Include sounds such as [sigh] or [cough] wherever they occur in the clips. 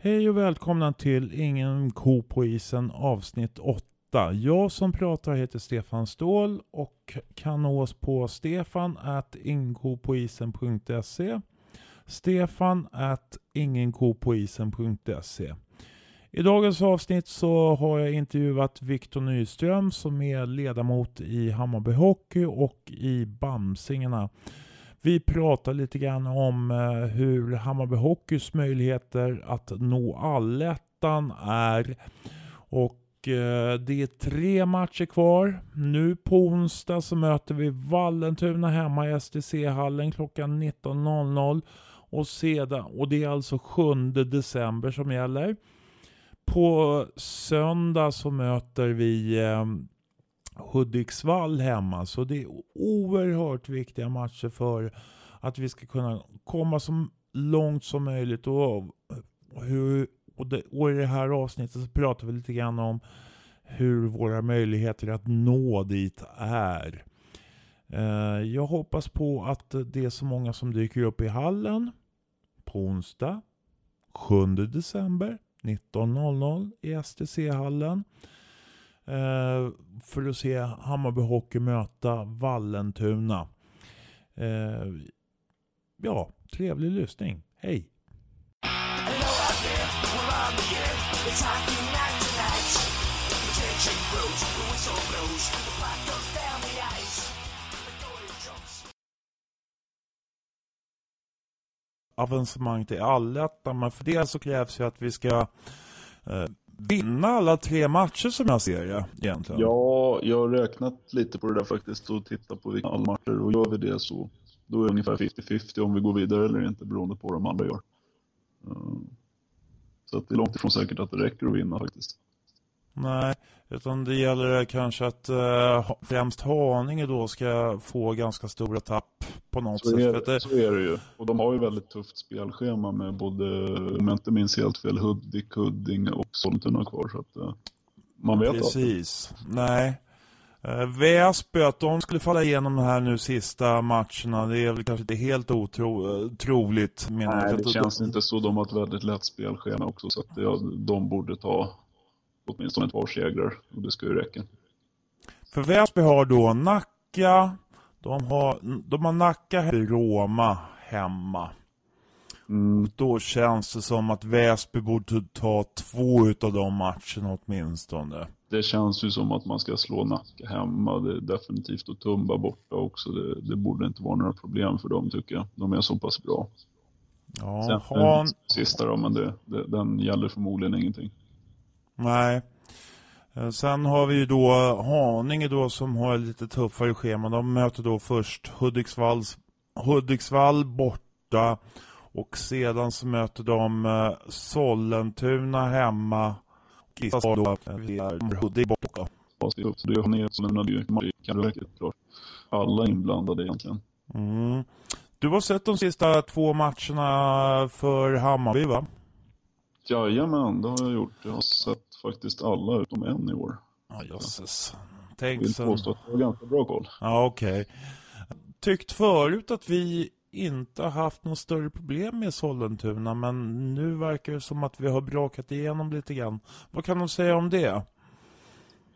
Hej och välkomna till Ingen ko på isen avsnitt 8. Jag som pratar heter Stefan Ståhl och kan nås på stefan at ingopoisen.se Stefan at ingenkopoisen.se I dagens avsnitt så har jag intervjuat Viktor Nyström som är ledamot i Hammarby Hockey och i Bamsingarna. Vi pratar lite grann om eh, hur Hammarby Hockeys möjligheter att nå allettan är. Och Eh, det är tre matcher kvar. Nu på onsdag så möter vi Vallentuna hemma i STC-hallen klockan 19.00. Och, sedan, och det är alltså 7 december som gäller. På söndag så möter vi eh, Hudiksvall hemma. Så det är oerhört viktiga matcher för att vi ska kunna komma så långt som möjligt. Och, hur, och, det, och i det här avsnittet så pratar vi lite grann om hur våra möjligheter att nå dit är. Eh, jag hoppas på att det är så många som dyker upp i hallen på onsdag 7 december 19.00 i STC-hallen. Eh, för att se Hammarby Hockey möta Vallentuna. Eh, ja, trevlig lyssning. Hej! Avancemang till allettan. Men för det så krävs ju att vi ska eh, vinna alla tre matcher som jag ser det egentligen. Ja, jag har räknat lite på det där faktiskt och tittat på vilka matcher och gör vi det så då är det ungefär 50-50 om vi går vidare eller inte beroende på vad de andra gör. Eh, så att det är långt ifrån säkert att det räcker att vinna faktiskt. Nej, utan det gäller kanske att eh, främst Haninge då ska få ganska stora tapp på något Så sätt. är, att det, så är det ju. Och de har ju väldigt tufft spelschema med både, om jag inte minns helt fel, Hudik, Huddinge och Sollentuna kvar. Så att eh, man vet precis. Nej. Eh, Väsby, att de skulle falla igenom de här nu sista matcherna, det är väl kanske inte helt otroligt. Menar jag. Nej, det känns inte så. De har ett väldigt lätt spelschema också så att ja, de borde ta åtminstone ett par segrar och det ska ju räcka. För Väsby har då Nacka, de har, de har Nacka i Roma hemma. Mm, Då känns det som att Väsby borde ta två utav de matcherna åtminstone. Det känns ju som att man ska slå Nacka hemma. Det är definitivt att Tumba borta också. Det, det borde inte vara några problem för dem tycker jag. De är så pass bra. Ja, Sen, Han, sista då, men det, det, den gäller förmodligen ingenting. nej. Eh, Sen har vi ju då Haninge då som har lite tuffare schema. De möter då först Hudiksvalls, Hudiksvall borta och sedan så möter de eh, Sollentuna hemma. I då är Hudik borta. Ja, det är upp. Så lämnade ju klart. Alla inblandade egentligen. Mm. Du har sett de sista två matcherna för Hammarby va? Jajamän, det har jag gjort. Jag har sett faktiskt alla utom en i år. Ja, jösses. Jag Tänk vill sen. påstå att jag har ganska bra koll. Ja, okej. Tyckt förut att vi inte har haft något större problem med Sollentuna, men nu verkar det som att vi har brakat igenom lite grann. Vad kan du säga om det?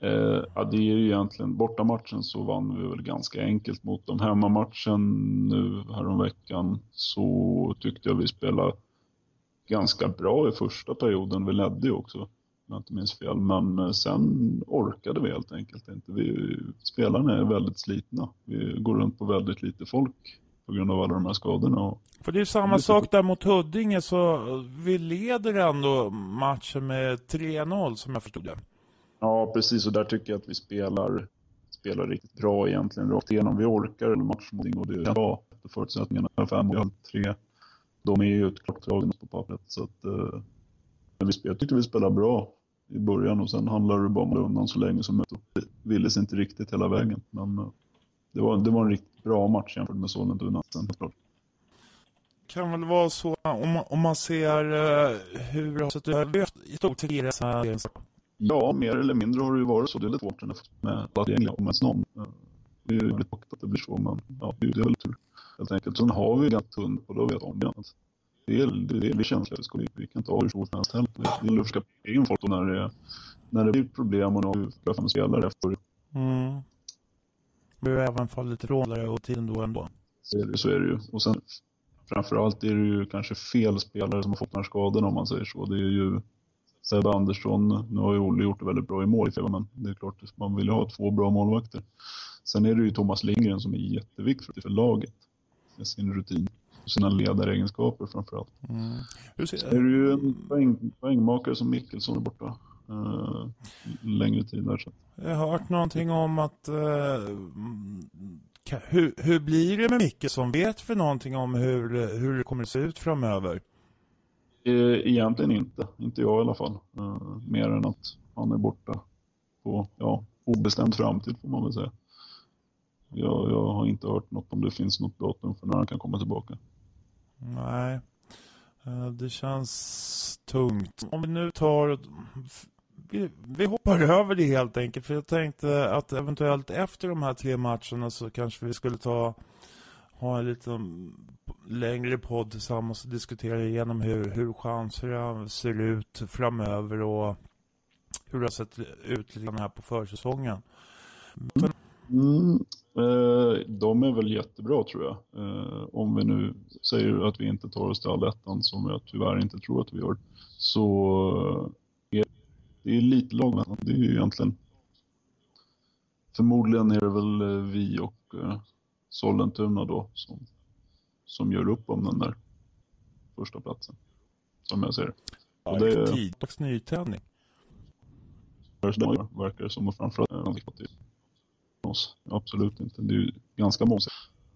Eh, ja, det är ju egentligen, bortamatchen så vann vi väl ganska enkelt mot dem. Hemmamatchen nu häromveckan så tyckte jag vi spelade ganska bra i första perioden. Vi ledde ju också, om jag inte minns fel. Men eh, sen orkade vi helt enkelt inte. Vi, spelarna är väldigt slitna. Vi går runt på väldigt lite folk på grund av alla de här skadorna. För det är samma sak där mot Huddinge, så vi leder ändå matchen med 3-0 som jag förstod det. Ja, precis. Och där tycker jag att vi spelar, spelar riktigt bra egentligen rakt igenom. Vi orkar en match mot och det är bra förutsättningarna. Fem och tre. De är ju ett klart lag på pappret. Så att, eh, men vi jag tyckte vi spelade bra i början och sen handlar det bara om att undan så länge som möjligt. Vi ville sig inte riktigt hela vägen. Men eh, det, var, det var en riktigt bra match jämfört med Sollentuna. kan väl vara så om man, om man ser uh, hur det har sett ut i stort sett i Ja, mer eller mindre har det ju varit så. Det är lite svårt med det är om ens någon. Det är ju lite att det blir så, men ja, det är väl tur helt enkelt. Sen har vi ganska tunt och då vet om det. Det är det, det, vi känsliga. Vi, vi kan inte ha hur svårt som helst heller. Det gäller att försöka in folk när det, när det blir problem och när vi fem spelare efter. Mm. Är även fall lite rånare och tiden då ändå. Så är, det, så är det ju. Och sen framförallt är det ju kanske fel spelare som har fått de här skadorna om man säger så. Det är ju Sebbe Andersson, nu har ju Olle gjort det väldigt bra i mål men det är klart att man vill ju ha två bra målvakter. Sen är det ju Thomas Lindgren som är jätteviktig för laget med sin rutin och sina ledaregenskaper framförallt. Mm. Hur ser... Sen är det ju en poäng, poängmakare som Mikkelsson är borta längre tid där. Så. Jag har hört någonting om att uh, hur, hur blir det med Mikkelsson? Vet vi någonting om hur, hur det kommer att se ut framöver? Eh, egentligen inte, inte jag i alla fall. Mer än att han är borta på ja, obestämd framtid får man väl säga. Jag, jag har inte hört något om det finns något datum för när han kan komma tillbaka. Nej, det känns tungt. Om vi nu tar... Vi, vi hoppar över det helt enkelt. För jag tänkte att eventuellt efter de här tre matcherna så kanske vi skulle ta ha en lite längre podd tillsammans och diskutera igenom hur, hur chanserna ser ut framöver och hur det har sett ut lite här på försäsongen. Mm, eh, de är väl jättebra tror jag. Eh, om vi nu säger att vi inte tar oss till allettan som jag tyvärr inte tror att vi gör. Så det är lite lag men det är ju egentligen förmodligen är det väl eh, vi och eh, Sollentuna då som, som gör upp om den där första platsen. Som jag ser det. Ja, det är tiddags nytändning. Det verkar som och framförallt oss. Absolut inte. Det är ju ganska många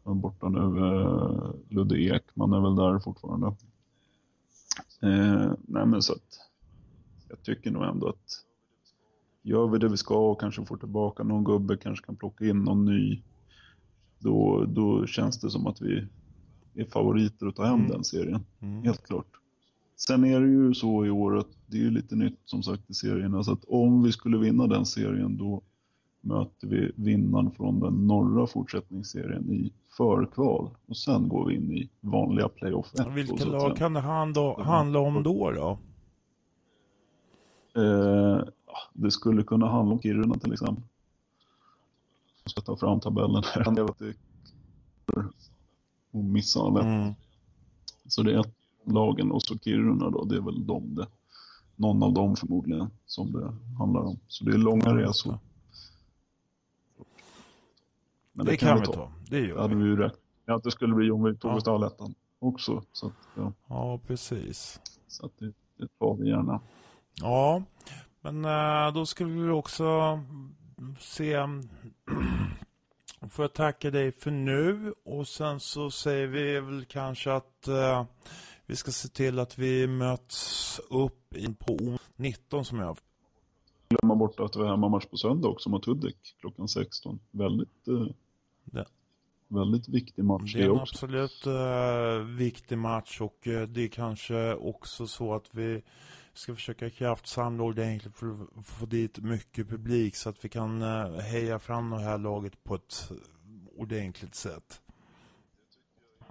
borta nu. Eh, Ludde Ekman är väl där fortfarande. Eh, nej men så att jag tycker nog ändå att gör vi det vi ska och kanske får tillbaka någon gubbe, kanske kan plocka in någon ny då, då känns det som att vi är favoriter att ta hem mm. den serien. Mm. Helt klart. Sen är det ju så i år att det är lite nytt som sagt i serien. Alltså att om vi skulle vinna den serien då möter vi vinnaren från den norra fortsättningsserien i förkval. Och sen går vi in i vanliga playoff 1. Vilka lag kan det handla, handla om då? då? Eh, det skulle kunna handla om Kiruna till exempel ska ta fram tabellen här. Och missa alla. Mm. Så det är lagen och så Kiruna då, det är väl de det. Någon av dem förmodligen som det handlar om. Så det är långa resor. Men det, det kan vi ta. ta. Det gör hade vi ju räknat ja, att det skulle bli om vi tog oss allettan också. Så att, ja. ja, precis. Så att det, det tar vi gärna. Ja, men äh, då ska vi också se [clears throat] får jag tacka dig för nu och sen så säger vi väl kanske att uh, vi ska se till att vi möts upp på 19 som jag glömma bort att vi har hemmamatch på söndag också mot Hudik klockan 16. Väldigt, det. väldigt viktig match det är en absolut uh, viktig match och det är kanske också så att vi ska försöka kraftsamla ordentligt för att få dit mycket publik så att vi kan eh, heja fram det här laget på ett ordentligt sätt.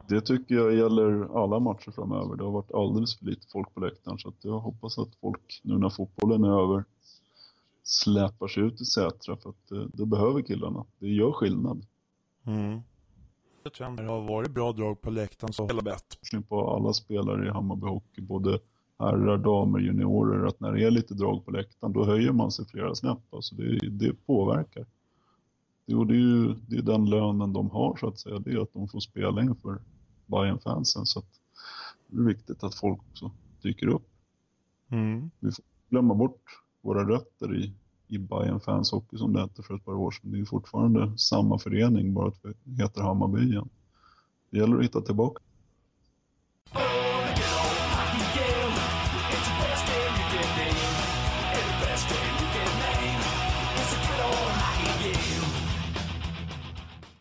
Det tycker jag gäller alla matcher framöver. Det har varit alldeles för lite folk på läktaren så att jag hoppas att folk nu när fotbollen är över släpar sig ut i Sätra för att det, eh, det behöver killarna. Det gör skillnad. Mm. Jag tror att det har varit bra drag på läktaren så hela bett. På alla spelare i Hammarby Hockey, både herrar, damer, juniorer att när det är lite drag på läktaren då höjer man sig flera snäpp. Alltså det, det påverkar. Jo, det är ju det är den lönen de har så att säga. Det är att de får spela inför bayern fansen så att det är viktigt att folk också dyker upp. Mm. Vi får glömma bort våra rötter i, i bayern fans hockey som det hette för ett par år sedan. Det är fortfarande samma förening bara att vi heter Hammarby igen. Det gäller att hitta tillbaka.